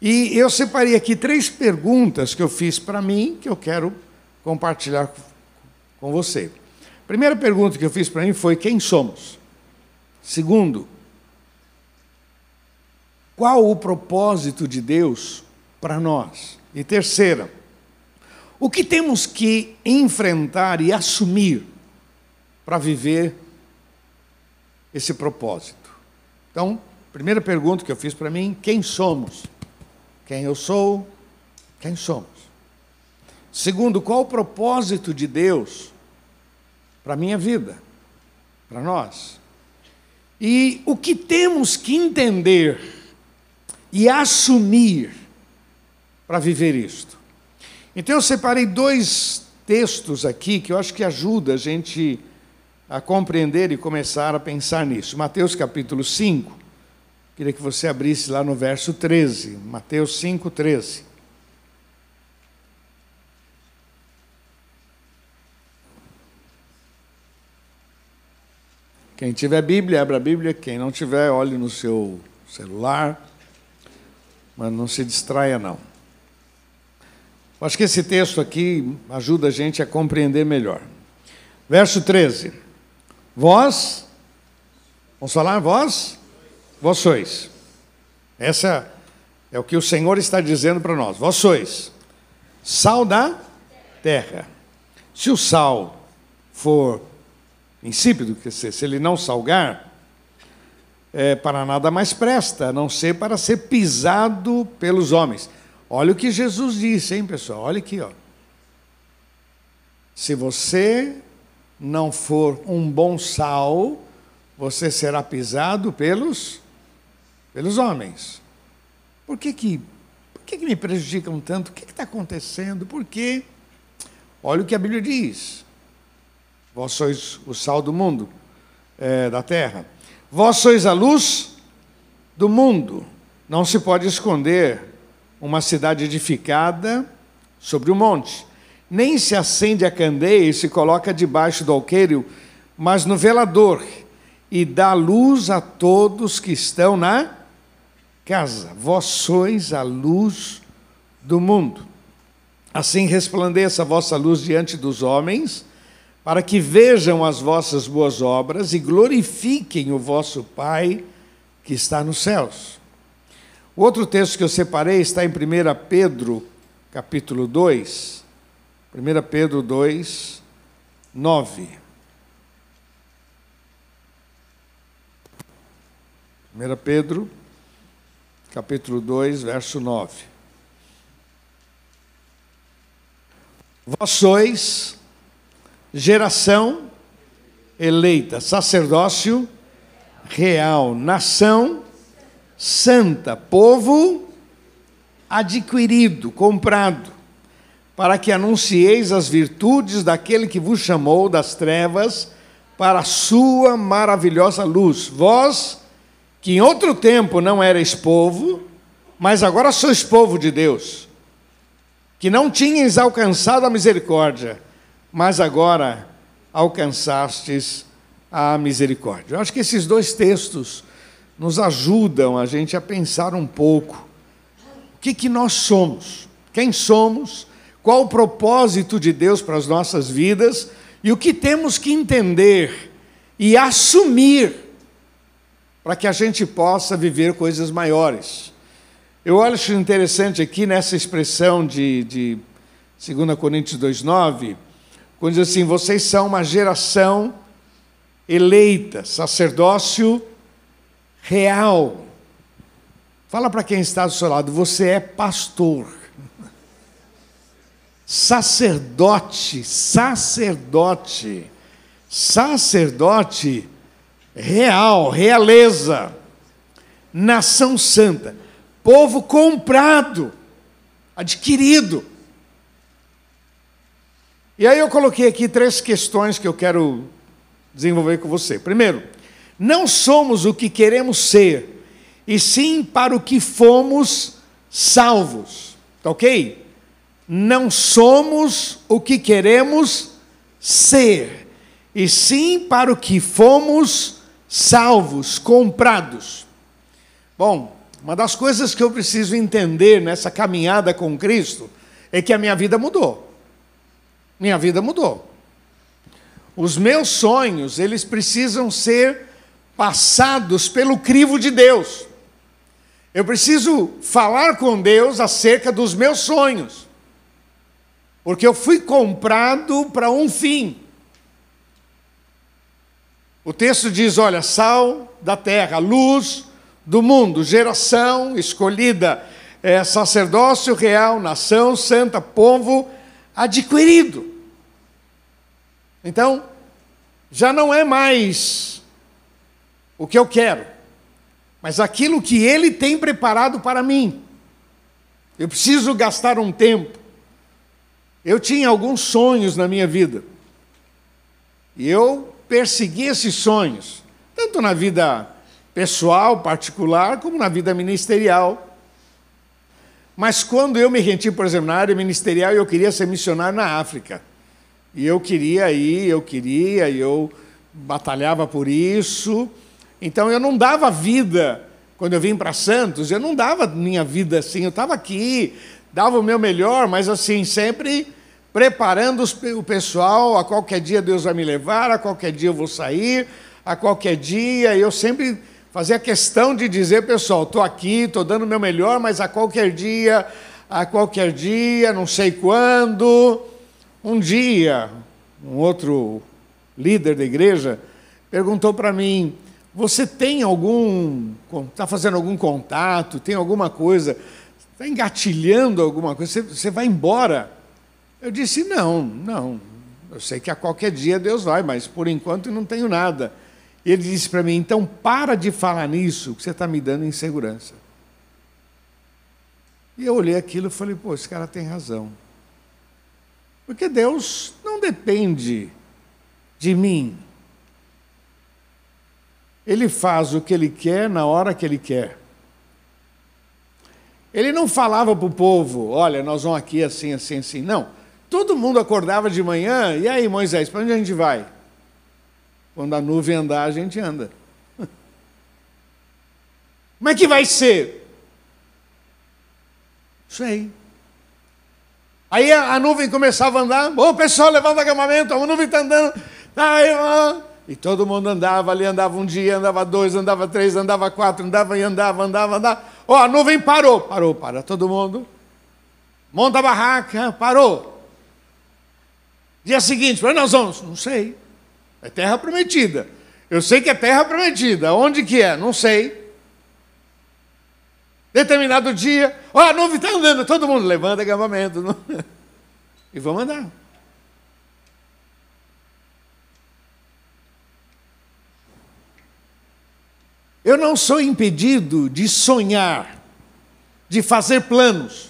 E eu separei aqui três perguntas que eu fiz para mim, que eu quero compartilhar com você. Primeira pergunta que eu fiz para mim foi: quem somos? Segundo, qual o propósito de Deus para nós? E terceira, o que temos que enfrentar e assumir para viver esse propósito? Então, primeira pergunta que eu fiz para mim: quem somos? Quem eu sou? Quem somos? Segundo, qual o propósito de Deus para a minha vida, para nós? E o que temos que entender e assumir para viver isto? Então eu separei dois textos aqui que eu acho que ajuda a gente a compreender e começar a pensar nisso. Mateus capítulo 5, queria que você abrisse lá no verso 13. Mateus 5, 13. Quem tiver Bíblia, abra a Bíblia. Quem não tiver, olhe no seu celular. Mas não se distraia, não. Acho que esse texto aqui ajuda a gente a compreender melhor. Verso 13. Vós, vamos falar, vós? Vós sois. Essa é o que o Senhor está dizendo para nós. Vós sois sal da terra. Se o sal for insípido, que se, se ele não salgar, é, para nada mais presta, a não ser para ser pisado pelos homens. Olha o que Jesus disse, hein, pessoal? Olha aqui, ó. Se você não for um bom sal, você será pisado pelos pelos homens. Por que que, por que, que me prejudicam tanto? O que está acontecendo? Por quê? Olha o que a Bíblia diz. Vós sois o sal do mundo, é, da terra. Vós sois a luz do mundo. Não se pode esconder uma cidade edificada sobre o um monte. Nem se acende a candeia e se coloca debaixo do alqueiro, mas no velador, e dá luz a todos que estão na casa. Vós sois a luz do mundo. Assim resplandeça a vossa luz diante dos homens, para que vejam as vossas boas obras e glorifiquem o vosso Pai que está nos céus. O outro texto que eu separei está em 1 Pedro, capítulo 2. 1 Pedro 2, 9. 1 Pedro, capítulo 2, verso 9. Vós sois geração eleita, sacerdócio real, nação santa, povo adquirido, comprado, para que anuncieis as virtudes daquele que vos chamou das trevas para a sua maravilhosa luz. Vós, que em outro tempo não erais povo, mas agora sois povo de Deus, que não tinhais alcançado a misericórdia, mas agora alcançastes a misericórdia. Eu acho que esses dois textos nos ajudam a gente a pensar um pouco o que, que nós somos, quem somos, qual o propósito de Deus para as nossas vidas e o que temos que entender e assumir para que a gente possa viver coisas maiores. Eu acho interessante aqui nessa expressão de, de 2 Coríntios 2,9 quando diz assim: vocês são uma geração eleita, sacerdócio real. Fala para quem está do seu lado, você é pastor. Sacerdote, sacerdote, sacerdote real, realeza, nação santa, povo comprado, adquirido. E aí eu coloquei aqui três questões que eu quero desenvolver com você. Primeiro, não somos o que queremos ser, e sim para o que fomos salvos. Tá ok? Não somos o que queremos ser, e sim para o que fomos salvos, comprados. Bom, Uma das coisas que eu preciso entender nessa caminhada com Cristo é que a minha vida mudou. Minha vida mudou. Os meus sonhos, eles precisam ser passados pelo crivo de Deus. Eu preciso falar com Deus acerca dos meus sonhos. Porque eu fui comprado para um fim. O texto diz: olha, sal da terra, luz do mundo, geração escolhida, é, sacerdócio real, nação santa, povo adquirido. Então, já não é mais o que eu quero, mas aquilo que Ele tem preparado para mim. Eu preciso gastar um tempo. Eu tinha alguns sonhos na minha vida, e eu persegui esses sonhos, tanto na vida pessoal, particular, como na vida ministerial. Mas quando eu me rendi, por exemplo, na área ministerial, eu queria ser missionário na África. E eu queria ir, eu queria, e eu batalhava por isso. Então eu não dava vida, quando eu vim para Santos, eu não dava minha vida assim, eu estava aqui, dava o meu melhor, mas assim, sempre preparando o pessoal, a qualquer dia Deus vai me levar, a qualquer dia eu vou sair, a qualquer dia, eu sempre fazia questão de dizer, pessoal, estou aqui, estou dando o meu melhor, mas a qualquer dia, a qualquer dia, não sei quando. Um dia, um outro líder da igreja perguntou para mim: Você tem algum. Está fazendo algum contato? Tem alguma coisa? Está engatilhando alguma coisa? Você, você vai embora? Eu disse: Não, não. Eu sei que a qualquer dia Deus vai, mas por enquanto não tenho nada. E ele disse para mim: Então para de falar nisso, que você está me dando insegurança. E eu olhei aquilo e falei: Pô, esse cara tem razão. Porque Deus não depende de mim. Ele faz o que ele quer na hora que ele quer. Ele não falava para o povo: Olha, nós vamos aqui assim, assim, assim. Não. Todo mundo acordava de manhã, e aí, Moisés, para onde a gente vai? Quando a nuvem andar, a gente anda. Como é que vai ser? Sei. Aí a, nuvem começava a andar, ô pessoal, levanta acampamento, a nuvem está andando. E todo mundo andava ali, andava um dia, andava dois, andava três, andava quatro, andava e andava, andava, andava. Ó, a nuvem parou, parou, para todo mundo. Monta a barraca, parou. Dia seguinte, para nós vamos? Não sei. É terra prometida. Eu sei que é terra prometida. Onde que é? Não sei. Determinado dia, ó, oh, a nuvem está andando, todo mundo levanta acampamento. Não? E vamos andar. Eu não sou impedido de sonhar, de fazer planos.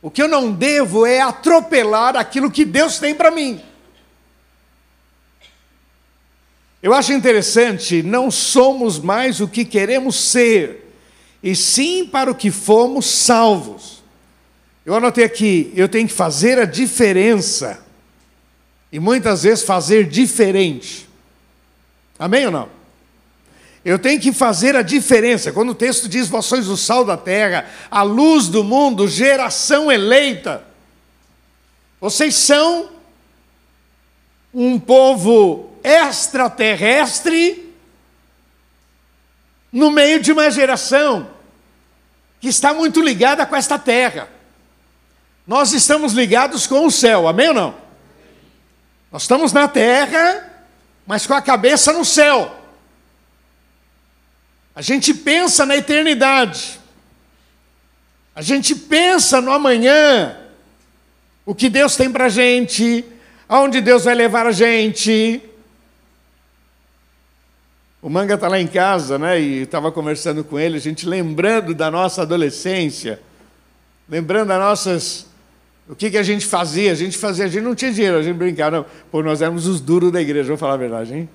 O que eu não devo é atropelar aquilo que Deus tem para mim. Eu acho interessante, não somos mais o que queremos ser, e sim para o que fomos salvos. Eu anotei aqui, eu tenho que fazer a diferença, e muitas vezes fazer diferente. Amém ou não? Eu tenho que fazer a diferença. Quando o texto diz: Vós sois o sal da terra, a luz do mundo, geração eleita. Vocês são um povo extraterrestre no meio de uma geração que está muito ligada com esta terra. Nós estamos ligados com o céu, amém ou não? Nós estamos na terra, mas com a cabeça no céu. A gente pensa na eternidade. A gente pensa no amanhã. O que Deus tem para a gente. Aonde Deus vai levar a gente. O Manga está lá em casa, né? E estava conversando com ele, a gente lembrando da nossa adolescência, lembrando das nossas. O que, que a gente fazia? A gente fazia, a gente não tinha dinheiro, a gente brincava. Não. Pô, nós éramos os duros da igreja, vou falar a verdade, hein?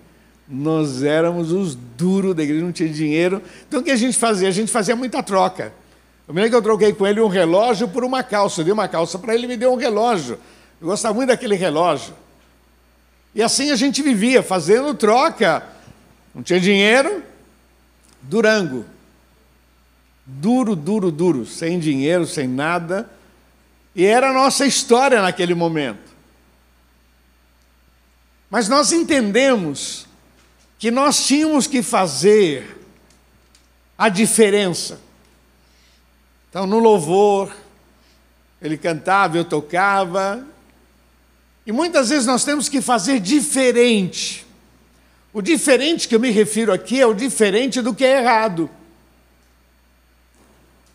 Nós éramos os duros da igreja, não tinha dinheiro. Então o que a gente fazia? A gente fazia muita troca. Eu me lembro que eu troquei com ele um relógio por uma calça. Eu dei uma calça para ele e me deu um relógio. Eu gostava muito daquele relógio. E assim a gente vivia, fazendo troca. Não tinha dinheiro, Durango. Duro, duro, duro, sem dinheiro, sem nada. E era a nossa história naquele momento. Mas nós entendemos que nós tínhamos que fazer a diferença. Então, no louvor, ele cantava, eu tocava. E muitas vezes nós temos que fazer diferente. O diferente que eu me refiro aqui é o diferente do que é errado.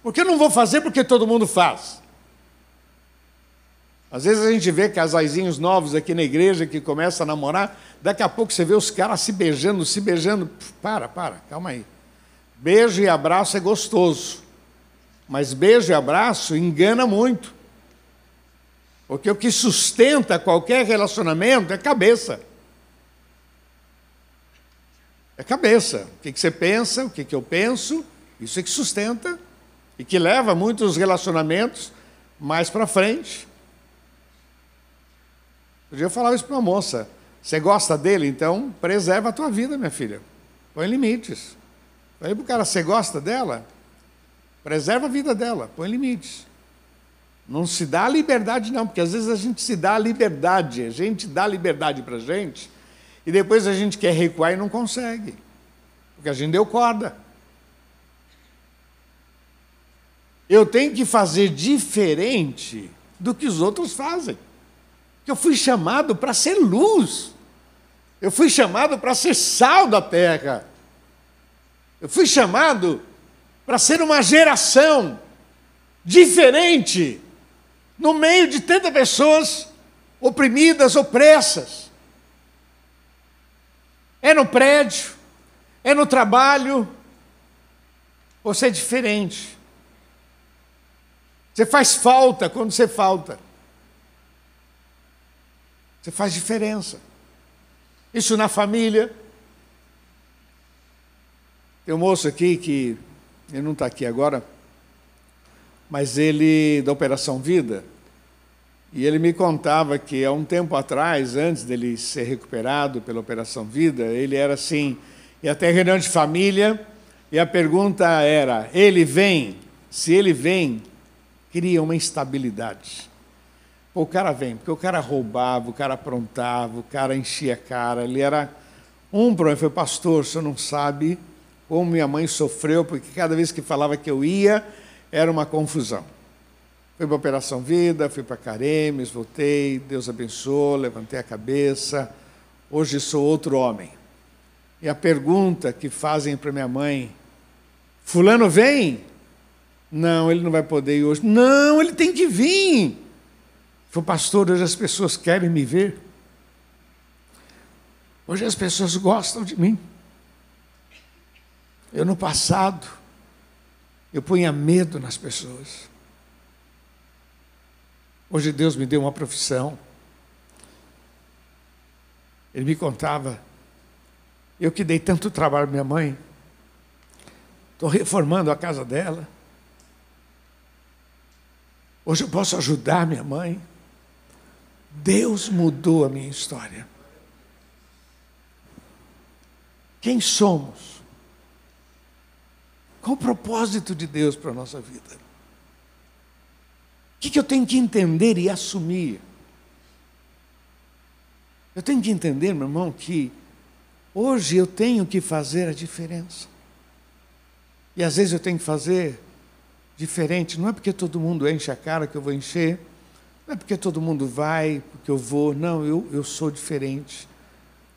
Porque eu não vou fazer porque todo mundo faz. Às vezes a gente vê casaizinhos novos aqui na igreja que começam a namorar, daqui a pouco você vê os caras se beijando, se beijando. Para, para, calma aí. Beijo e abraço é gostoso, mas beijo e abraço engana muito. Porque o que sustenta qualquer relacionamento é cabeça. É cabeça. O que você pensa, o que eu penso, isso é que sustenta e que leva muitos relacionamentos mais para frente. Um dia eu falava isso para uma moça. Você gosta dele, então preserva a tua vida, minha filha. Põe limites. Aí para o cara, você gosta dela? Preserva a vida dela, põe limites. Não se dá liberdade, não, porque às vezes a gente se dá liberdade, a gente dá liberdade para a gente, e depois a gente quer recuar e não consegue, porque a gente deu corda. Eu tenho que fazer diferente do que os outros fazem. Eu fui chamado para ser luz. Eu fui chamado para ser sal da terra. Eu fui chamado para ser uma geração diferente no meio de tantas pessoas oprimidas, opressas. É no prédio, é no trabalho, você é diferente. Você faz falta quando você falta. Você faz diferença. Isso na família. Tem um moço aqui que, ele não está aqui agora, mas ele, da Operação Vida, e ele me contava que há um tempo atrás, antes dele ser recuperado pela Operação Vida, ele era assim, e até reunião de família, e a pergunta era: ele vem? Se ele vem, cria uma instabilidade. O cara vem, porque o cara roubava, o cara aprontava, o cara enchia a cara, ele era um problema. Foi pastor, você não sabe como minha mãe sofreu, porque cada vez que falava que eu ia, era uma confusão. Fui para a Operação Vida, fui para Caremes, voltei, Deus abençoou, levantei a cabeça. Hoje sou outro homem. E a pergunta que fazem para minha mãe: Fulano vem? Não, ele não vai poder ir hoje. Não, ele tem que vir. Foi pastor, hoje as pessoas querem me ver. Hoje as pessoas gostam de mim. Eu no passado, eu punha medo nas pessoas. Hoje Deus me deu uma profissão. Ele me contava, eu que dei tanto trabalho à minha mãe, estou reformando a casa dela. Hoje eu posso ajudar minha mãe. Deus mudou a minha história. Quem somos? Qual o propósito de Deus para a nossa vida? O que, que eu tenho que entender e assumir? Eu tenho que entender, meu irmão, que hoje eu tenho que fazer a diferença. E às vezes eu tenho que fazer diferente. Não é porque todo mundo enche a cara que eu vou encher. Não é porque todo mundo vai, porque eu vou. Não, eu, eu sou diferente.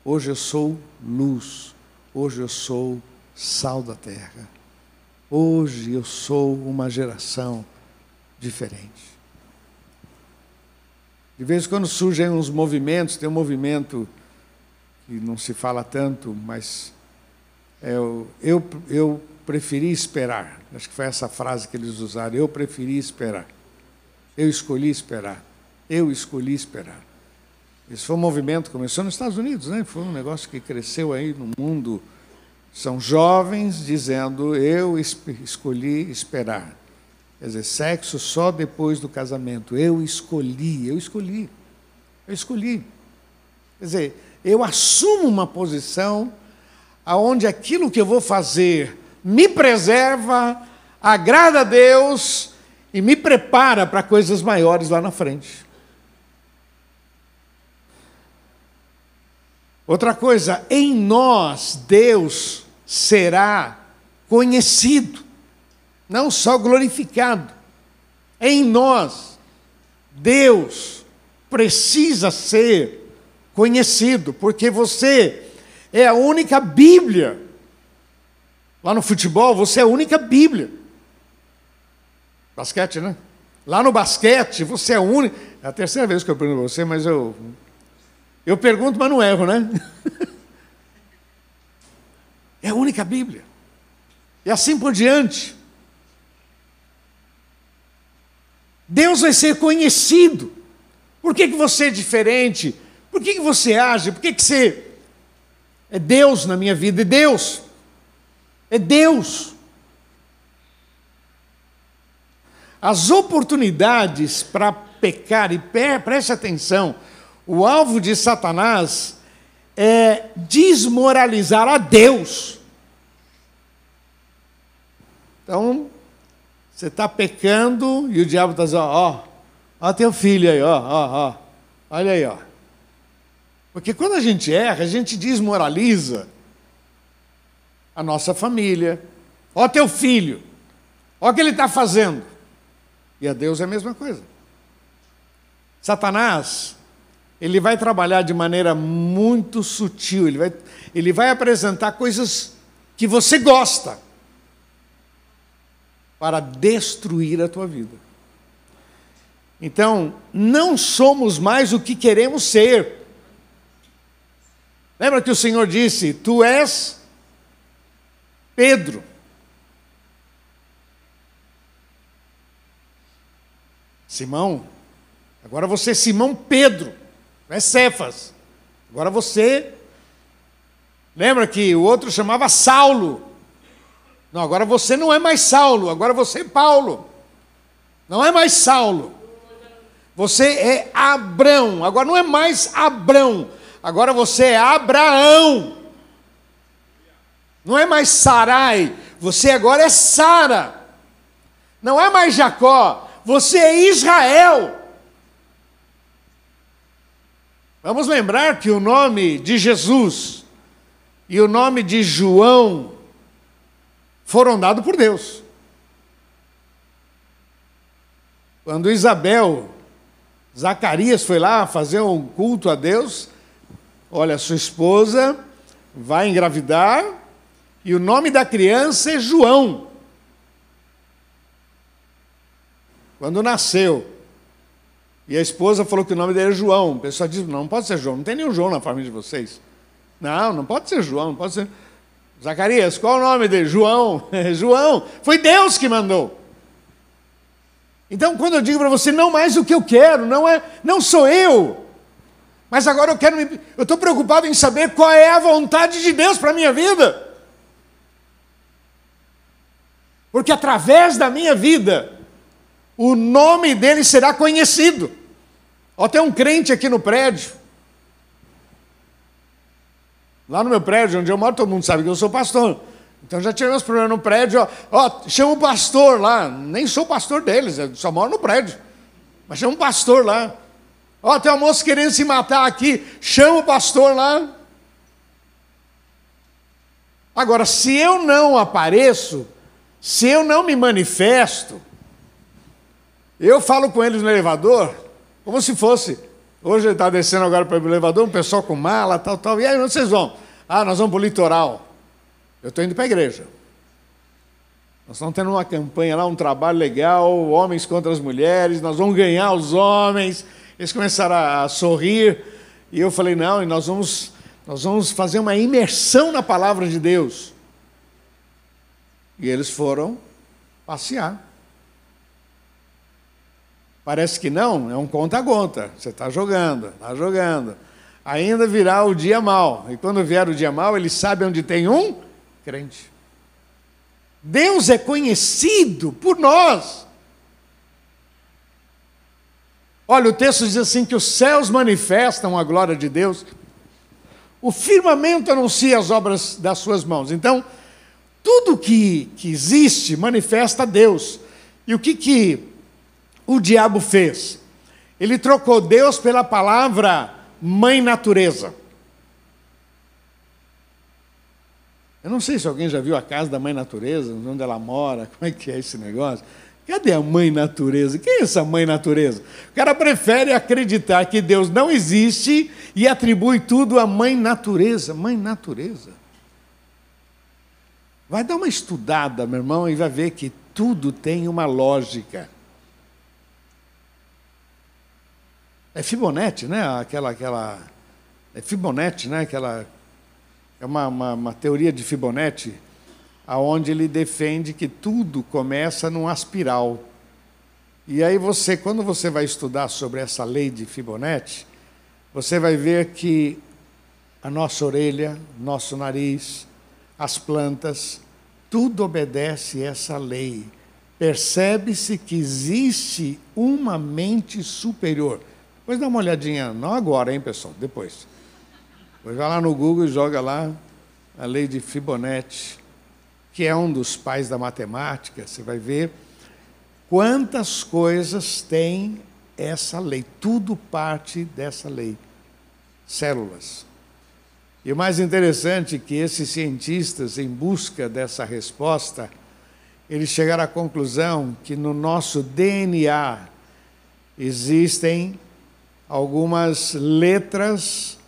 Hoje eu sou luz. Hoje eu sou sal da terra. Hoje eu sou uma geração diferente. De vez em quando surgem uns movimentos, tem um movimento que não se fala tanto, mas é, eu, eu, eu preferi esperar. Acho que foi essa frase que eles usaram. Eu preferi esperar. Eu escolhi esperar. Eu escolhi esperar. Esse foi um movimento que começou nos Estados Unidos, né? Foi um negócio que cresceu aí no mundo. São jovens dizendo: Eu escolhi esperar. Quer dizer, sexo só depois do casamento. Eu escolhi, eu escolhi. Eu escolhi. Quer dizer, eu assumo uma posição aonde aquilo que eu vou fazer me preserva, agrada a Deus e me prepara para coisas maiores lá na frente. Outra coisa, em nós Deus será conhecido, não só glorificado. Em nós, Deus precisa ser conhecido, porque você é a única Bíblia. Lá no futebol, você é a única Bíblia. Basquete, né? Lá no basquete, você é a única. É a terceira vez que eu pergunto você, mas eu. Eu pergunto, mas não erro, né? É a única Bíblia. E assim por diante. Deus vai ser conhecido. Por que, que você é diferente? Por que, que você age? Por que, que você. É Deus na minha vida, é Deus. É Deus. As oportunidades para pecar, e preste atenção, o alvo de Satanás é desmoralizar a Deus. Então, você está pecando e o diabo está dizendo: ó, ó, teu filho aí, ó, ó, ó, olha aí, ó. Porque quando a gente erra, a gente desmoraliza a nossa família. Ó, teu filho, ó o que ele está fazendo. E a Deus é a mesma coisa. Satanás, ele vai trabalhar de maneira muito sutil, ele vai, ele vai apresentar coisas que você gosta para destruir a tua vida. Então, não somos mais o que queremos ser. Lembra que o Senhor disse: Tu és Pedro. Simão, agora você é Simão Pedro, não é Cefas. Agora você. Lembra que o outro chamava Saulo. Não, agora você não é mais Saulo, agora você é Paulo. Não é mais Saulo. Você é Abrão. Agora não é mais Abrão. Agora você é Abraão. Não é mais Sarai. Você agora é Sara. Não é mais Jacó. Você é Israel. Vamos lembrar que o nome de Jesus e o nome de João foram dados por Deus. Quando Isabel, Zacarias foi lá fazer um culto a Deus, olha, sua esposa vai engravidar e o nome da criança é João. Quando nasceu, e a esposa falou que o nome dele é João. O pessoal disse: não, não pode ser João, não tem nenhum João na família de vocês. Não, não pode ser João, não pode ser. Zacarias, qual o nome dele? João. João. Foi Deus que mandou. Então, quando eu digo para você, não mais o que eu quero, não é, não sou eu. Mas agora eu quero me, eu estou preocupado em saber qual é a vontade de Deus para a minha vida. Porque através da minha vida, o nome dele será conhecido. Ó, tem um crente aqui no prédio Lá no meu prédio, onde eu moro, todo mundo sabe que eu sou pastor. Então já tivemos problema no prédio, ó, ó, chama o pastor lá. Nem sou pastor deles, eu só moro no prédio. Mas chama um pastor lá. Ó, tem uma moça querendo se matar aqui, chama o pastor lá. Agora, se eu não apareço, se eu não me manifesto, eu falo com eles no elevador, como se fosse. Hoje ele está descendo agora para o elevador, um pessoal com mala, tal, tal. E aí, onde vocês vão? Ah, nós vamos para o litoral. Eu estou indo para a igreja. Nós estamos tendo uma campanha lá, um trabalho legal, homens contra as mulheres, nós vamos ganhar os homens. Eles começaram a sorrir, e eu falei, não, e nós vamos, nós vamos fazer uma imersão na palavra de Deus. E eles foram passear. Parece que não, é um conta-gota. Você está jogando, está jogando ainda virá o dia mal. E quando vier o dia mal, ele sabe onde tem um crente. Deus é conhecido por nós. Olha, o texto diz assim: que os céus manifestam a glória de Deus, o firmamento anuncia as obras das suas mãos. Então, Tudo que, que existe manifesta Deus. E o que, que o diabo fez? Ele trocou Deus pela palavra mãe natureza. Eu não sei se alguém já viu a casa da mãe natureza, onde ela mora, como é que é esse negócio. Cadê a mãe natureza? Quem é essa mãe natureza? O cara prefere acreditar que Deus não existe e atribui tudo à mãe natureza. Mãe natureza. Vai dar uma estudada, meu irmão, e vai ver que tudo tem uma lógica. É Fibonete, né? Aquela, aquela. É Fibonete, né? Aquela. É uma, uma, uma teoria de Fibonete aonde ele defende que tudo começa numa espiral. E aí você, quando você vai estudar sobre essa lei de Fibonacci, você vai ver que a nossa orelha, nosso nariz, as plantas, tudo obedece essa lei. Percebe-se que existe uma mente superior. Depois dá uma olhadinha, não agora, hein, pessoal, depois. Vai lá no Google e joga lá a lei de Fibonacci que é um dos pais da matemática, você vai ver quantas coisas tem essa lei. Tudo parte dessa lei. Células. E o mais interessante é que esses cientistas, em busca dessa resposta, eles chegaram à conclusão que no nosso DNA existem algumas letras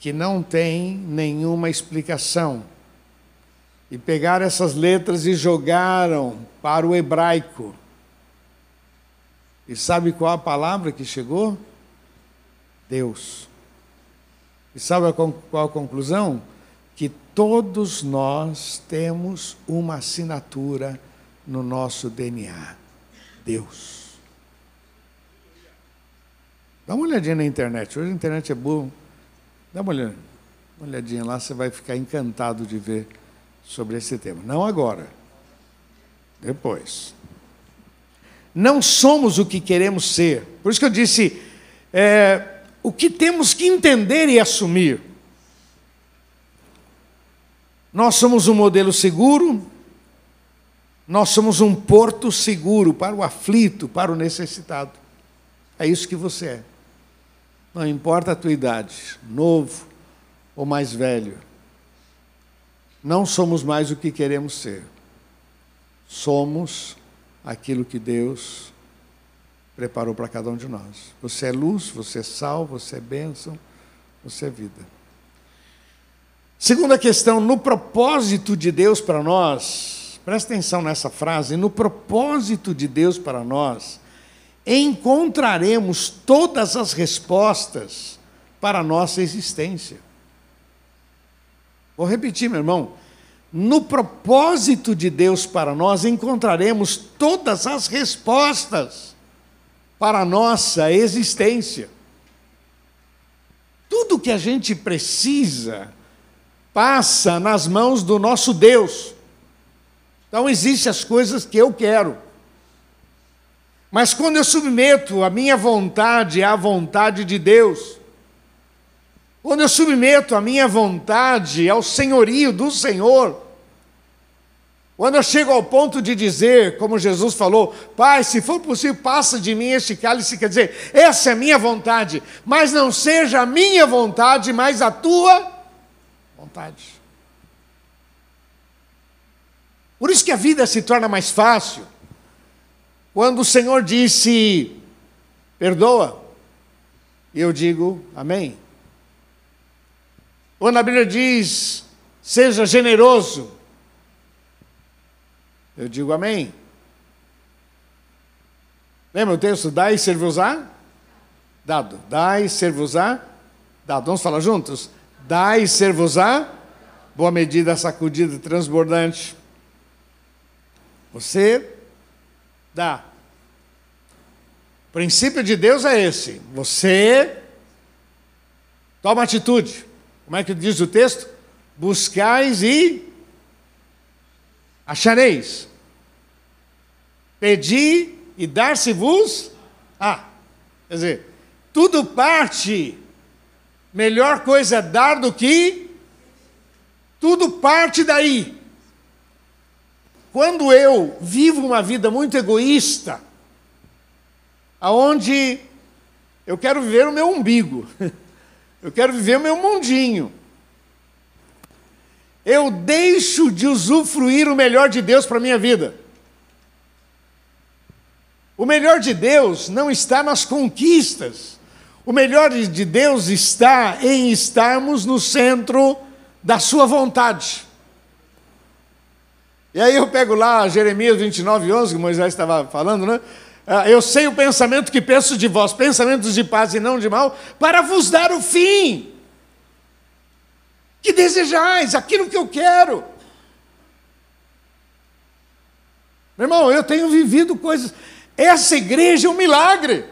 que não têm nenhuma explicação e pegaram essas letras e jogaram para o hebraico. E sabe qual a palavra que chegou? Deus. E sabe qual a conclusão? Que todos nós temos uma assinatura no nosso DNA: Deus. Dá uma olhadinha na internet. Hoje a internet é boa. Dá uma olhadinha, uma olhadinha lá, você vai ficar encantado de ver sobre esse tema. Não agora, depois. Não somos o que queremos ser. Por isso que eu disse: é, o que temos que entender e assumir. Nós somos um modelo seguro, nós somos um porto seguro para o aflito, para o necessitado. É isso que você é. Não importa a tua idade, novo ou mais velho. Não somos mais o que queremos ser. Somos aquilo que Deus preparou para cada um de nós. Você é luz, você é sal, você é bênção, você é vida. Segunda questão, no propósito de Deus para nós, presta atenção nessa frase, no propósito de Deus para nós, encontraremos todas as respostas para a nossa existência. Vou repetir, meu irmão. No propósito de Deus para nós, encontraremos todas as respostas para a nossa existência. Tudo que a gente precisa passa nas mãos do nosso Deus. Então, existem as coisas que eu quero. Mas quando eu submeto a minha vontade à vontade de Deus, quando eu submeto a minha vontade ao senhorio do Senhor, quando eu chego ao ponto de dizer, como Jesus falou, Pai, se for possível, passa de mim este cálice, quer dizer, essa é a minha vontade, mas não seja a minha vontade, mas a tua vontade. Por isso que a vida se torna mais fácil. Quando o Senhor disse, perdoa, e eu digo, amém. Quando a Bíblia diz, seja generoso, eu digo amém. Lembra o texto? Dai ser-vos-á? Dado. Dai ser-vos-á? Dado. Vamos falar juntos? Dai ser-vos-á? Boa medida, sacudida, transbordante. Você dá. O princípio de Deus é esse. Você toma atitude. Como é que diz o texto? Buscais e achareis. Pedi e dar-se-vos. Ah, quer dizer, tudo parte. Melhor coisa é dar do que. Tudo parte daí. Quando eu vivo uma vida muito egoísta, aonde eu quero viver o meu umbigo, eu quero viver o meu mundinho, eu deixo de usufruir o melhor de Deus para a minha vida. O melhor de Deus não está nas conquistas. O melhor de Deus está em estarmos no centro da Sua vontade. E aí eu pego lá Jeremias 29, 11, que Moisés estava falando, né? Ah, eu sei o pensamento que penso de vós, pensamentos de paz e não de mal, para vos dar o fim que desejais, aquilo que eu quero. Meu irmão, eu tenho vivido coisas. Essa igreja é um milagre.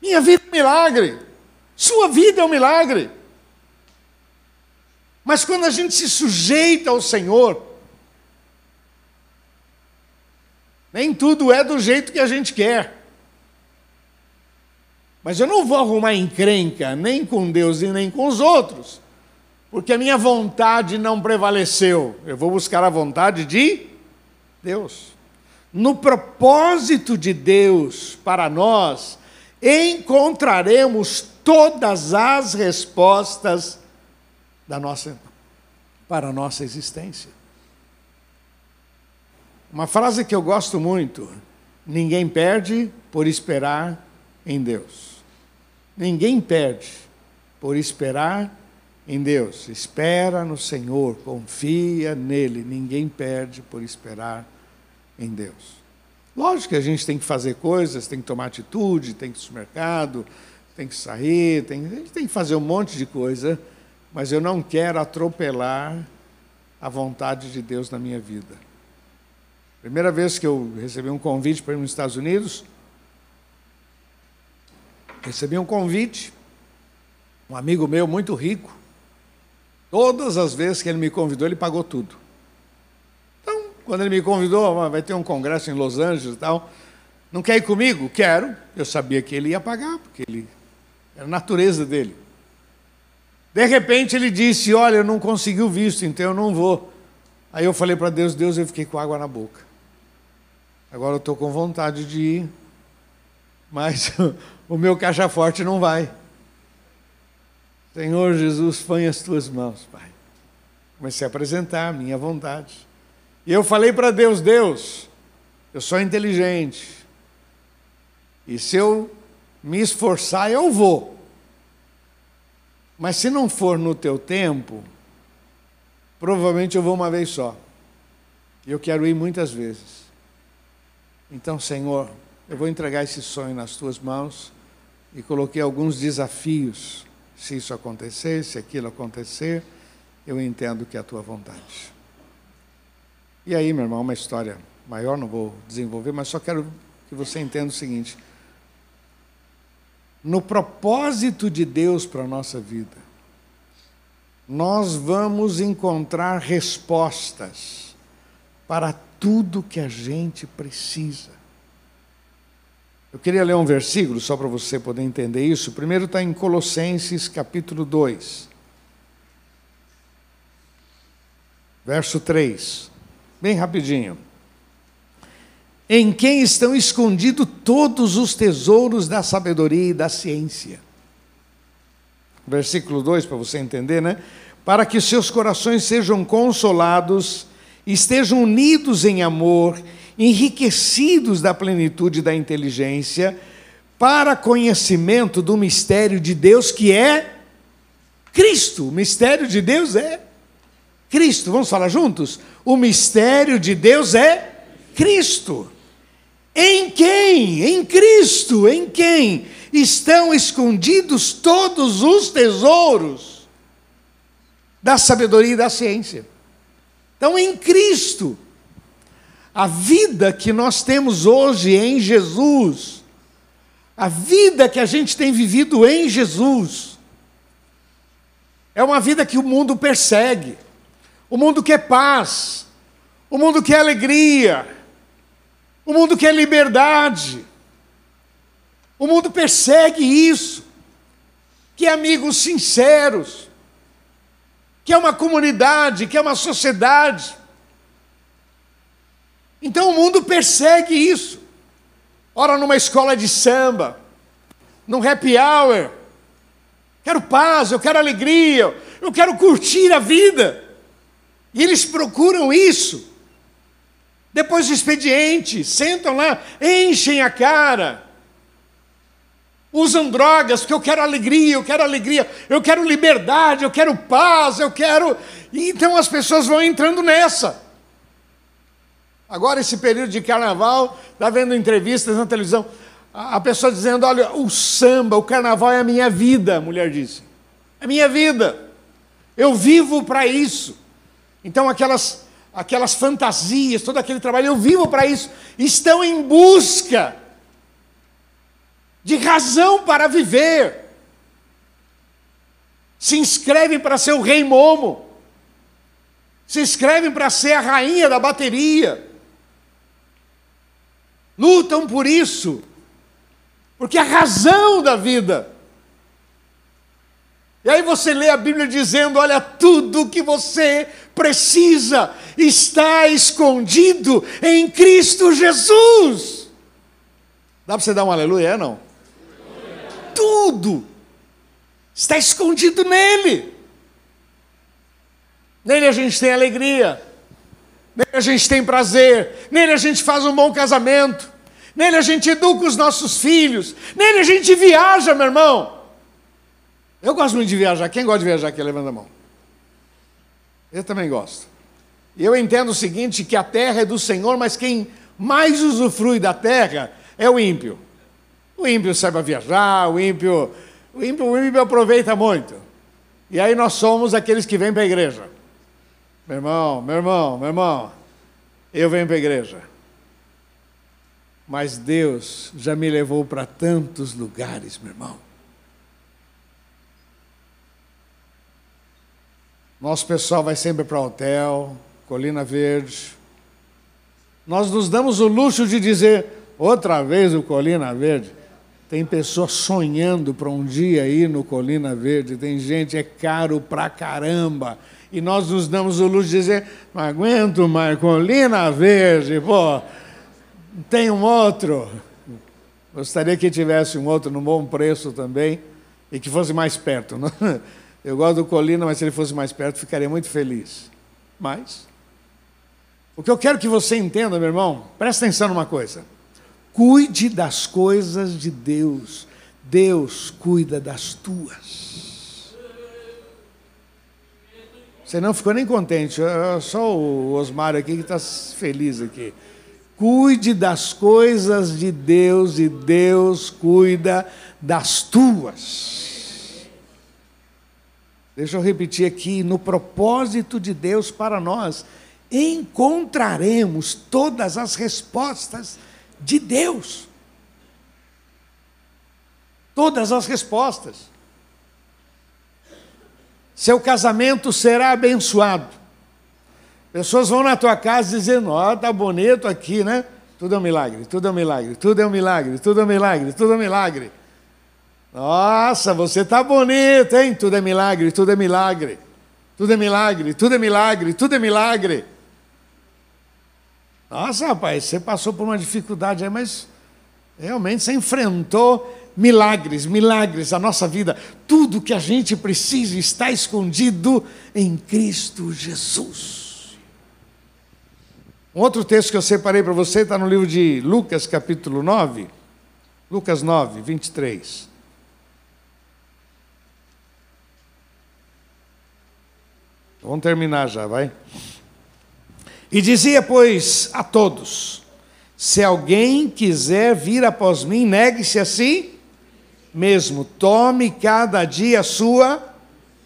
Minha vida é um milagre. Sua vida é um milagre. Mas quando a gente se sujeita ao Senhor, nem tudo é do jeito que a gente quer. Mas eu não vou arrumar encrenca nem com Deus e nem com os outros, porque a minha vontade não prevaleceu. Eu vou buscar a vontade de Deus. No propósito de Deus para nós, encontraremos todas as respostas da nossa, para a nossa existência. Uma frase que eu gosto muito: ninguém perde por esperar em Deus. Ninguém perde por esperar em Deus. Espera no Senhor, confia nele. Ninguém perde por esperar em Deus. Lógico que a gente tem que fazer coisas, tem que tomar atitude, tem que ir ao supermercado, tem que sair, tem, a gente tem que fazer um monte de coisa, mas eu não quero atropelar a vontade de Deus na minha vida. Primeira vez que eu recebi um convite para ir nos Estados Unidos, Recebi um convite, um amigo meu muito rico. Todas as vezes que ele me convidou, ele pagou tudo. Então, quando ele me convidou, vai ter um congresso em Los Angeles e tal. Não quer ir comigo? Quero. Eu sabia que ele ia pagar, porque ele era a natureza dele. De repente ele disse: Olha, eu não consegui o visto, então eu não vou. Aí eu falei para Deus: Deus, eu fiquei com água na boca. Agora eu estou com vontade de ir, mas o meu caixa forte não vai. Senhor Jesus, põe as tuas mãos, Pai. Comecei a apresentar a minha vontade. E eu falei para Deus: Deus, eu sou inteligente. E se eu me esforçar, eu vou. Mas se não for no teu tempo, provavelmente eu vou uma vez só. E eu quero ir muitas vezes. Então, Senhor, eu vou entregar esse sonho nas tuas mãos e coloquei alguns desafios. Se isso acontecer, se aquilo acontecer, eu entendo que é a tua vontade. E aí, meu irmão, uma história maior, não vou desenvolver, mas só quero que você entenda o seguinte: no propósito de Deus para a nossa vida, nós vamos encontrar respostas para tudo que a gente precisa. Eu queria ler um versículo só para você poder entender isso. primeiro está em Colossenses capítulo 2, verso 3. Bem rapidinho. Em quem estão escondidos todos os tesouros da sabedoria e da ciência. Versículo 2, para você entender, né? Para que seus corações sejam consolados, estejam unidos em amor enriquecidos da plenitude da inteligência, para conhecimento do mistério de Deus que é Cristo. O mistério de Deus é Cristo. Vamos falar juntos? O mistério de Deus é Cristo. Em quem? Em Cristo. Em quem estão escondidos todos os tesouros da sabedoria e da ciência. Então, em Cristo a vida que nós temos hoje em Jesus, a vida que a gente tem vivido em Jesus, é uma vida que o mundo persegue. O mundo quer paz, o mundo quer alegria, o mundo quer liberdade. O mundo persegue isso. Que amigos sinceros, que é uma comunidade, que é uma sociedade Então o mundo persegue isso. Ora, numa escola de samba, num happy hour. Quero paz, eu quero alegria, eu quero curtir a vida. E eles procuram isso. Depois do expediente, sentam lá, enchem a cara. Usam drogas, porque eu quero alegria, eu quero alegria, eu quero liberdade, eu quero paz, eu quero. E então as pessoas vão entrando nessa. Agora, esse período de carnaval, está vendo entrevistas na televisão, a pessoa dizendo: Olha, o samba, o carnaval é a minha vida, a mulher disse. É minha vida. Eu vivo para isso. Então, aquelas, aquelas fantasias, todo aquele trabalho, eu vivo para isso. Estão em busca de razão para viver. Se inscrevem para ser o rei momo. Se inscrevem para ser a rainha da bateria lutam por isso, porque a razão da vida. E aí você lê a Bíblia dizendo: olha, tudo que você precisa está escondido em Cristo Jesus. Dá para você dar um aleluia, não? Tudo está escondido nele. Nele a gente tem alegria, Nele a gente tem prazer, nele a gente faz um bom casamento, nele a gente educa os nossos filhos, nele a gente viaja, meu irmão. Eu gosto muito de viajar. Quem gosta de viajar aqui? Levanta a mão. Eu também gosto. E eu entendo o seguinte: que a terra é do Senhor, mas quem mais usufrui da terra é o ímpio. O ímpio para viajar, o ímpio, o ímpio, o ímpio aproveita muito. E aí nós somos aqueles que vêm para a igreja. Meu irmão, meu irmão, meu irmão, eu venho para a igreja. Mas Deus já me levou para tantos lugares, meu irmão. Nosso pessoal vai sempre para hotel, Colina Verde. Nós nos damos o luxo de dizer, outra vez o Colina Verde. Tem pessoas sonhando para um dia ir no Colina Verde, tem gente, é caro pra caramba e nós nos damos o luxo de dizer, não aguento mais, colina verde, pô, tem um outro. Gostaria que tivesse um outro no bom preço também e que fosse mais perto. Não? Eu gosto do Colina, mas se ele fosse mais perto, ficaria muito feliz. Mas, o que eu quero que você entenda, meu irmão, presta atenção numa coisa. Cuide das coisas de Deus. Deus cuida das tuas. Você não ficou nem contente, só o Osmar aqui que está feliz aqui. Cuide das coisas de Deus e Deus cuida das tuas. Deixa eu repetir aqui: no propósito de Deus para nós, encontraremos todas as respostas de Deus. Todas as respostas. Seu casamento será abençoado. Pessoas vão na tua casa dizendo: Ó, oh, tá bonito aqui, né? Tudo é um milagre, tudo é um milagre, tudo é um milagre, tudo é um milagre, tudo é um milagre. Nossa, você tá bonito, hein? Tudo é milagre, tudo é milagre. Tudo é milagre, tudo é milagre, tudo é milagre. Nossa, rapaz, você passou por uma dificuldade aí, mas realmente você enfrentou milagres, milagres, a nossa vida, tudo que a gente precisa está escondido em Cristo Jesus. Um outro texto que eu separei para você está no livro de Lucas, capítulo 9, Lucas 9, 23. Vamos terminar já, vai. E dizia, pois, a todos: Se alguém quiser vir após mim, negue-se a si mesmo. Tome cada dia a sua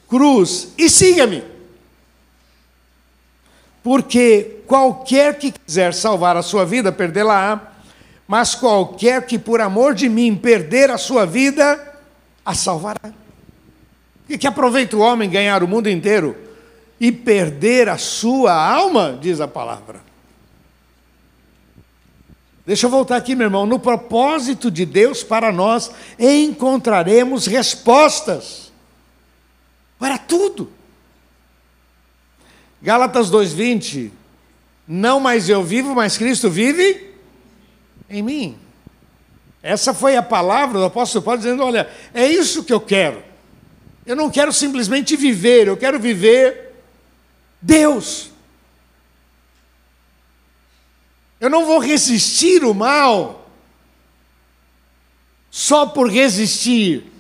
cruz e siga-me. Porque qualquer que quiser salvar a sua vida, perdê-la-á, mas qualquer que por amor de mim perder a sua vida, a salvará. O que aproveita o homem ganhar o mundo inteiro e perder a sua alma, diz a palavra. Deixa eu voltar aqui, meu irmão. No propósito de Deus para nós, encontraremos respostas para tudo. Gálatas 2:20 Não mais eu vivo, mas Cristo vive em mim. Essa foi a palavra do apóstolo Paulo dizendo: olha, é isso que eu quero. Eu não quero simplesmente viver, eu quero viver Deus. Eu não vou resistir o mal só por resistir.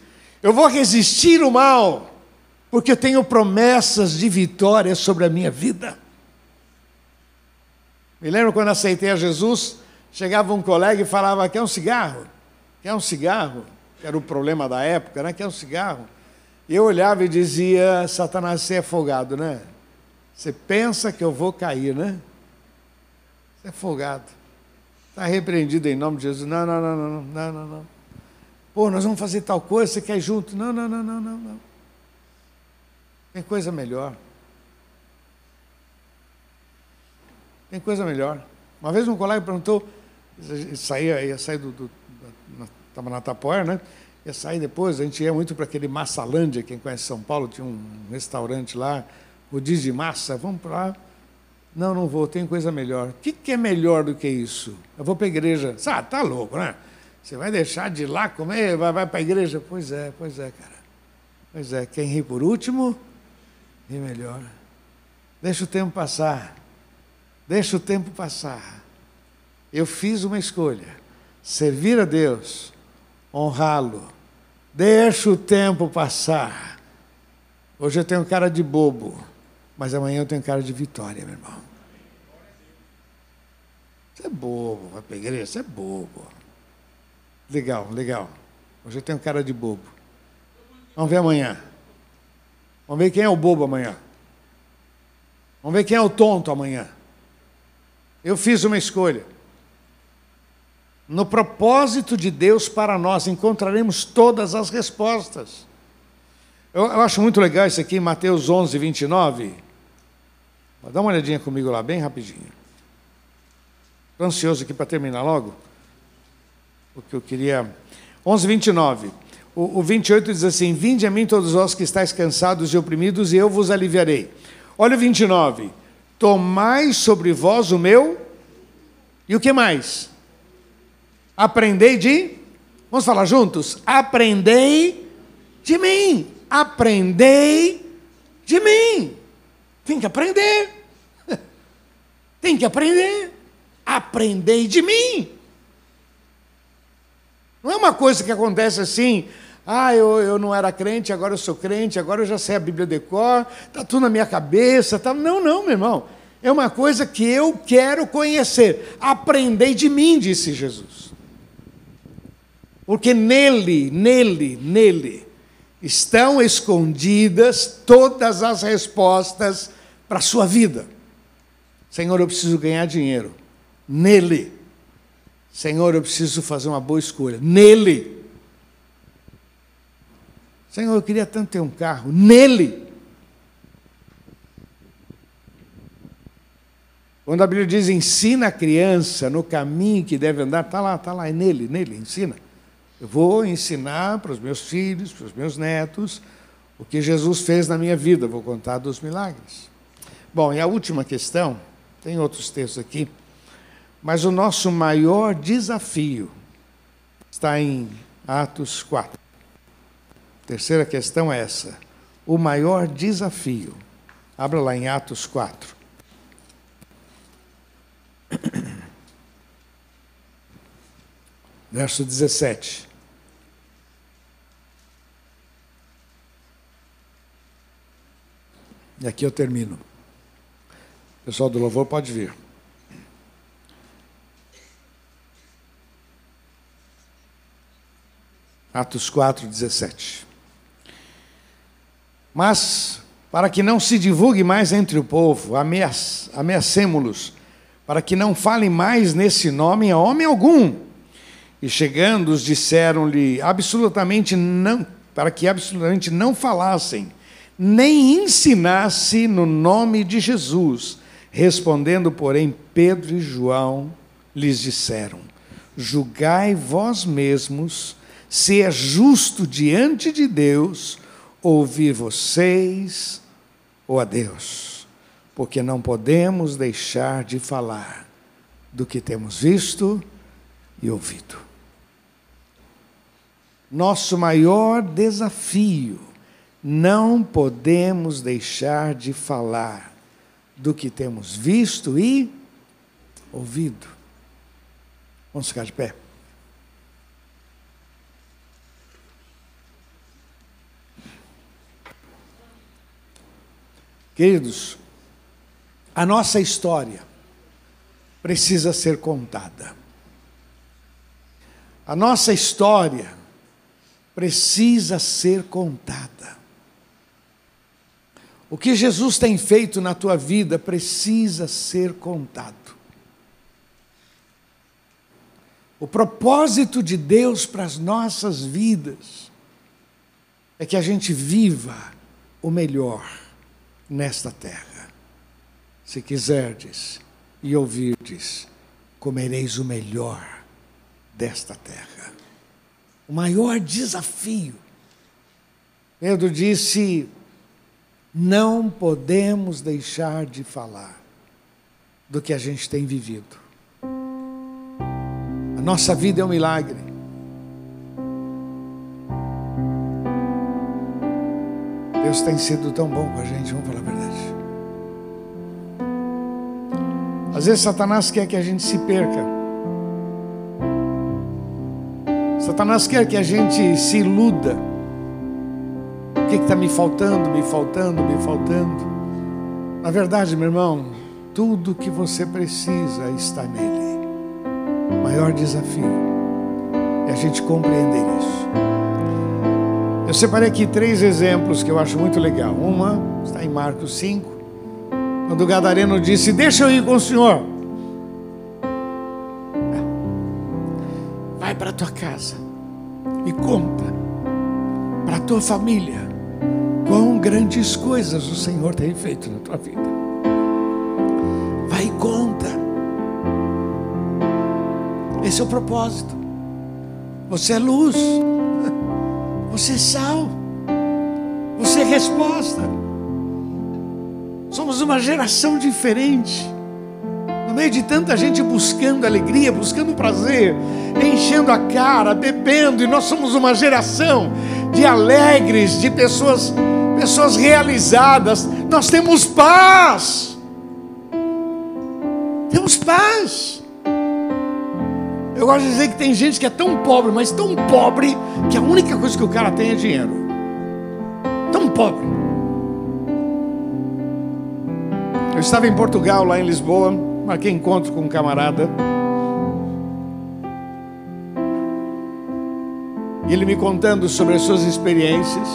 Eu vou resistir o mal porque eu tenho promessas de vitória sobre a minha vida. Me lembro quando aceitei a Jesus, chegava um colega e falava: Quer um cigarro? Quer um cigarro? Era o problema da época, né? Quer um cigarro? E eu olhava e dizia: Satanás, você é folgado, né? Você pensa que eu vou cair, né? Você é folgado. Está repreendido em nome de Jesus. Não, não, não, não, não, não, não. Pô, nós vamos fazer tal coisa, você quer ir junto? Não, não, não, não, não, não. Tem coisa melhor. Tem coisa melhor. Uma vez um colega perguntou, saía, ia sair do. Estava na Tapoer, né? Ia sair depois, a gente ia muito para aquele Massalândia, quem conhece São Paulo, tinha um restaurante lá, o Massa, vamos para lá. Não, não vou, tem coisa melhor. O que, que é melhor do que isso? Eu vou para a igreja. Ah, tá louco, né? Você vai deixar de ir lá comer, vai, vai para a igreja? Pois é, pois é, cara. Pois é, quem ri por último, ri melhor. Deixa o tempo passar. Deixa o tempo passar. Eu fiz uma escolha: servir a Deus, honrá-lo. Deixa o tempo passar. Hoje eu tenho cara de bobo. Mas amanhã eu tenho cara de vitória, meu irmão. Você é bobo, vai para a igreja, você é bobo. Legal, legal. Hoje eu tenho cara de bobo. Vamos ver amanhã. Vamos ver quem é o bobo amanhã. Vamos ver quem é o tonto amanhã. Eu fiz uma escolha. No propósito de Deus para nós encontraremos todas as respostas. Eu, eu acho muito legal isso aqui Mateus 11, 29. Dá uma olhadinha comigo lá, bem rapidinho. Estou ansioso aqui para terminar logo. Porque eu queria. 11, 29. O, o 28 diz assim: Vinde a mim todos vós que estáis cansados e oprimidos, e eu vos aliviarei. Olha o 29. Tomai sobre vós o meu. E o que mais? Aprendei de. Vamos falar juntos? Aprendei de mim. Aprendei de mim. Tem que aprender. Tem que aprender. Aprendei de mim. Não é uma coisa que acontece assim, ah, eu, eu não era crente, agora eu sou crente, agora eu já sei a Bíblia de cor, está tudo na minha cabeça. Tá... Não, não, meu irmão. É uma coisa que eu quero conhecer. Aprendei de mim, disse Jesus. Porque nele, nele, nele, estão escondidas todas as respostas para a sua vida. Senhor, eu preciso ganhar dinheiro. Nele. Senhor, eu preciso fazer uma boa escolha. Nele. Senhor, eu queria tanto ter um carro. Nele. Quando a Bíblia diz ensina a criança no caminho que deve andar, está lá, está lá, é nele, nele, ensina. Eu vou ensinar para os meus filhos, para os meus netos, o que Jesus fez na minha vida, vou contar dos milagres. Bom, e a última questão, tem outros textos aqui, mas o nosso maior desafio está em Atos 4. A terceira questão é essa. O maior desafio. Abra lá em Atos 4. Verso 17. E aqui eu termino. Pessoal do louvor pode vir. Atos 4, 17. Mas, para que não se divulgue mais entre o povo, ameacemos-los, para que não falem mais nesse nome a homem algum. E chegando, os disseram-lhe absolutamente não, para que absolutamente não falassem nem ensinasse no nome de Jesus. Respondendo, porém, Pedro e João lhes disseram: Julgai vós mesmos se é justo diante de Deus ouvir vocês ou a Deus. porque não podemos deixar de falar do que temos visto e ouvido. Nosso maior desafio, não podemos deixar de falar do que temos visto e ouvido. Vamos ficar de pé. Queridos, a nossa história precisa ser contada. A nossa história precisa ser contada. O que Jesus tem feito na tua vida precisa ser contado. O propósito de Deus para as nossas vidas é que a gente viva o melhor nesta terra. Se quiserdes e ouvirdes, comereis o melhor desta terra. O maior desafio. Pedro disse: não podemos deixar de falar do que a gente tem vivido. A nossa vida é um milagre. Deus tem sido tão bom com a gente, vamos falar a verdade. Às vezes Satanás quer que a gente se perca. Satanás quer que a gente se iluda. Que está me faltando, me faltando, me faltando? Na verdade, meu irmão, tudo que você precisa está nele. O maior desafio é a gente compreender isso. Eu separei aqui três exemplos que eu acho muito legal. Uma está em Marcos 5, quando o Gadareno disse: Deixa eu ir com o senhor. Vai para a tua casa e conta para a tua família grandes coisas o Senhor tem feito na tua vida. Vai e conta. Esse é o propósito. Você é luz. Você é sal. Você é resposta. Somos uma geração diferente. No meio de tanta gente buscando alegria, buscando prazer, enchendo a cara, bebendo, e nós somos uma geração de alegres, de pessoas, pessoas realizadas. Nós temos paz. Temos paz. Eu gosto de dizer que tem gente que é tão pobre, mas tão pobre, que a única coisa que o cara tem é dinheiro. Tão pobre. Eu estava em Portugal, lá em Lisboa, marquei encontro com um camarada. E ele me contando sobre as suas experiências.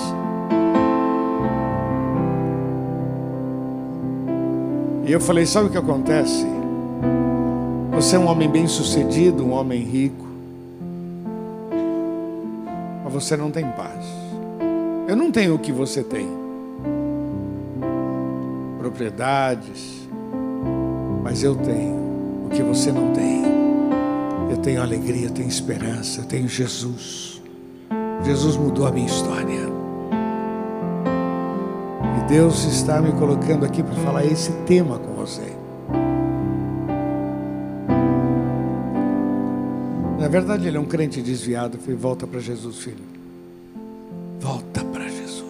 E eu falei: sabe o que acontece? Você é um homem bem sucedido, um homem rico, mas você não tem paz. Eu não tenho o que você tem, propriedades, mas eu tenho o que você não tem. Eu tenho alegria, eu tenho esperança, eu tenho Jesus. Jesus mudou a minha história. Deus está me colocando aqui para falar esse tema com você. Na verdade, ele é um crente desviado. Foi volta para Jesus, filho. Volta para Jesus.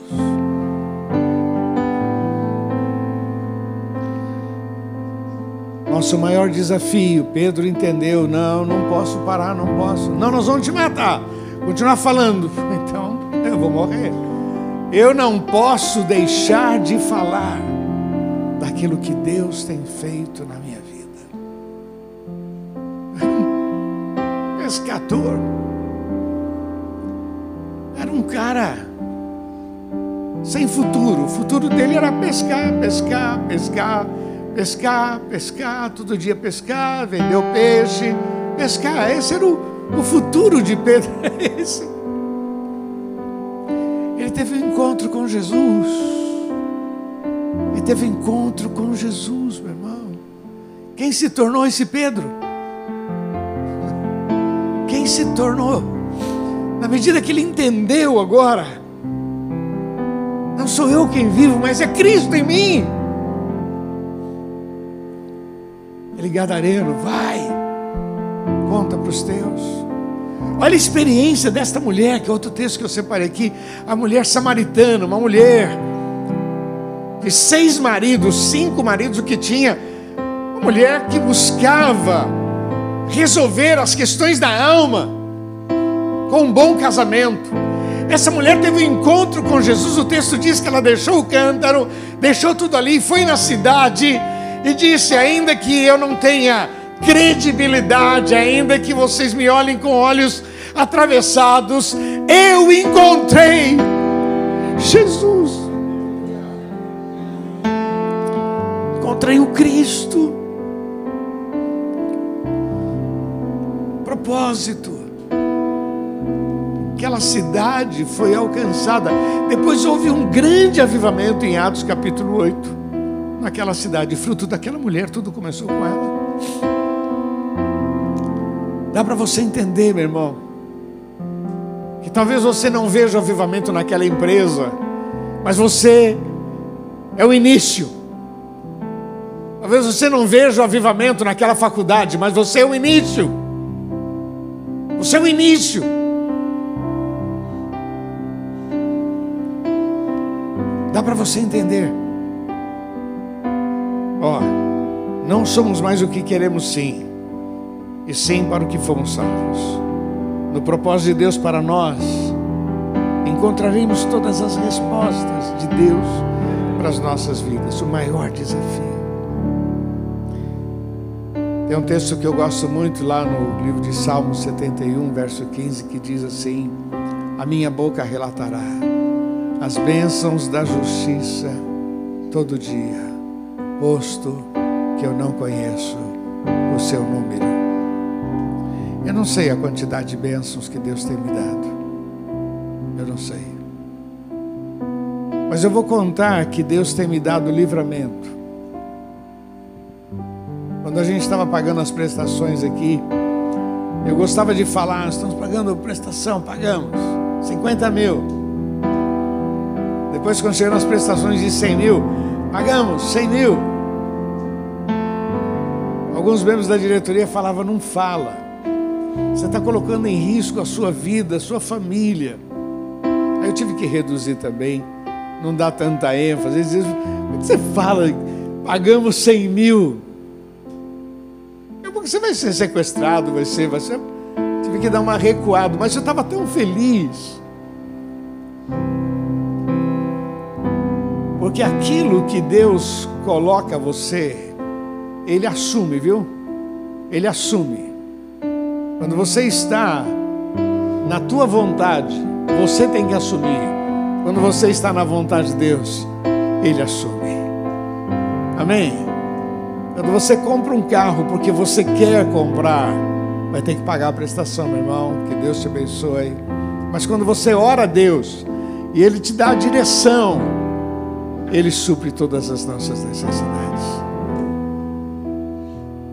Nosso maior desafio, Pedro entendeu. Não, não posso parar, não posso. Não, nós vamos te matar. Continuar falando. Então, eu vou morrer. Eu não posso deixar de falar daquilo que Deus tem feito na minha vida. pescador. Era um cara sem futuro. O futuro dele era pescar, pescar, pescar, pescar, pescar, todo dia pescar, vender o peixe, pescar. Esse era o, o futuro de Pedro. Esse. Ele teve um encontro com Jesus. Ele teve um encontro com Jesus, meu irmão. Quem se tornou esse Pedro? se tornou. Na medida que ele entendeu agora, não sou eu quem vivo, mas é Cristo em mim. aquele gadareno, vai, conta para os teus. Olha a experiência desta mulher, que é outro texto que eu separei aqui, a mulher samaritana, uma mulher de seis maridos, cinco maridos o que tinha, uma mulher que buscava resolver as questões da alma com um bom casamento. Essa mulher teve um encontro com Jesus. O texto diz que ela deixou o cântaro, deixou tudo ali, foi na cidade e disse: Ainda que eu não tenha credibilidade, ainda que vocês me olhem com olhos atravessados, eu encontrei Jesus. Encontrei o Cristo. Propósito. Aquela cidade foi alcançada. Depois houve um grande avivamento em Atos capítulo 8 naquela cidade, fruto daquela mulher, tudo começou com ela. Dá para você entender, meu irmão, que talvez você não veja o avivamento naquela empresa, mas você é o início. Talvez você não veja o avivamento naquela faculdade, mas você é o início. Você é o início. Dá para você entender. Ó, não somos mais o que queremos sim, e sim para o que fomos salvos. No propósito de Deus para nós, encontraremos todas as respostas de Deus para as nossas vidas, o maior desafio. Tem um texto que eu gosto muito lá no livro de Salmos 71, verso 15, que diz assim: A minha boca relatará as bênçãos da justiça todo dia posto que eu não conheço o seu número. Eu não sei a quantidade de bênçãos que Deus tem me dado. Eu não sei. Mas eu vou contar que Deus tem me dado livramento. Quando a gente estava pagando as prestações aqui, eu gostava de falar, estamos pagando prestação, pagamos 50 mil. Depois chegaram as prestações de 100 mil, Pagamos 100 mil. Alguns membros da diretoria falavam: não fala. Você está colocando em risco a sua vida, a sua família. Aí eu tive que reduzir também, não dá tanta ênfase. Às vezes, como você fala, pagamos 100 mil? É você vai ser sequestrado, vai ser, vai ser. Tive que dar uma recuada, mas eu estava tão feliz. Porque aquilo que Deus coloca você, Ele assume, viu? Ele assume. Quando você está na tua vontade, você tem que assumir. Quando você está na vontade de Deus, Ele assume. Amém? Quando você compra um carro porque você quer comprar, vai ter que pagar a prestação, meu irmão. Que Deus te abençoe. Mas quando você ora a Deus e Ele te dá a direção, ele supre todas as nossas necessidades.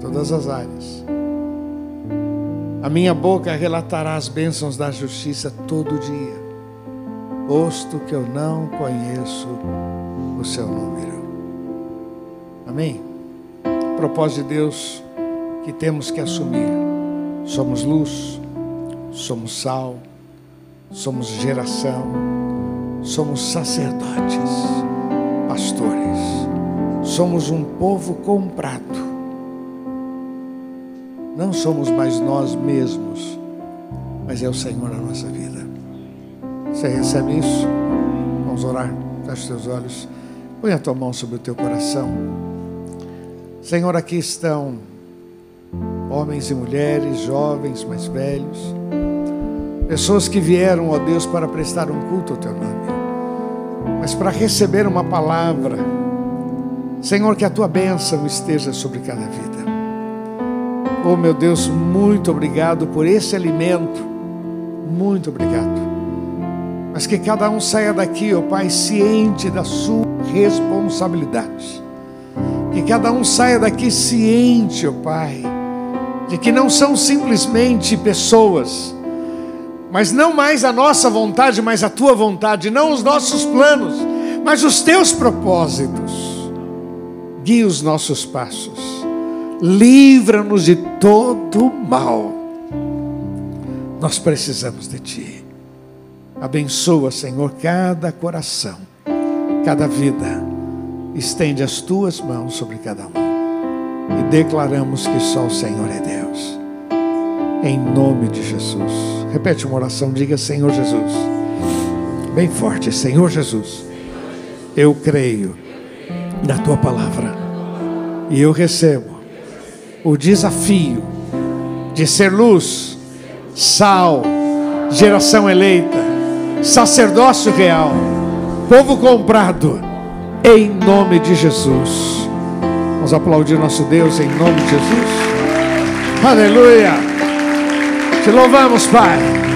Todas as áreas. A minha boca relatará as bênçãos da justiça todo dia, posto que eu não conheço o seu número. Amém? Propósito de Deus que temos que assumir. Somos luz, somos sal, somos geração, somos sacerdotes pastores. Somos um povo comprado. Não somos mais nós mesmos, mas é o Senhor na nossa vida. Você recebe isso? Vamos orar. Feche teus olhos. Põe a tua mão sobre o teu coração. Senhor, aqui estão homens e mulheres, jovens, mais velhos, pessoas que vieram, ó Deus, para prestar um culto ao teu nome mas para receber uma palavra. Senhor, que a tua bênção esteja sobre cada vida. Oh, meu Deus, muito obrigado por esse alimento. Muito obrigado. Mas que cada um saia daqui, ó oh, Pai, ciente da sua responsabilidade. Que cada um saia daqui ciente, ó oh, Pai, de que não são simplesmente pessoas mas não mais a nossa vontade, mas a tua vontade, não os nossos planos, mas os teus propósitos. Guia os nossos passos, livra-nos de todo mal. Nós precisamos de Ti. Abençoa, Senhor, cada coração, cada vida. Estende as Tuas mãos sobre cada um. E declaramos que só o Senhor é Deus. Em nome de Jesus. Repete uma oração, diga Senhor Jesus. Bem forte, Senhor Jesus. Eu creio na Tua palavra. E eu recebo o desafio de ser luz, sal, geração eleita, sacerdócio real, povo comprado, em nome de Jesus. Vamos aplaudir nosso Deus em nome de Jesus. Aleluia. Te louvamos, Pai.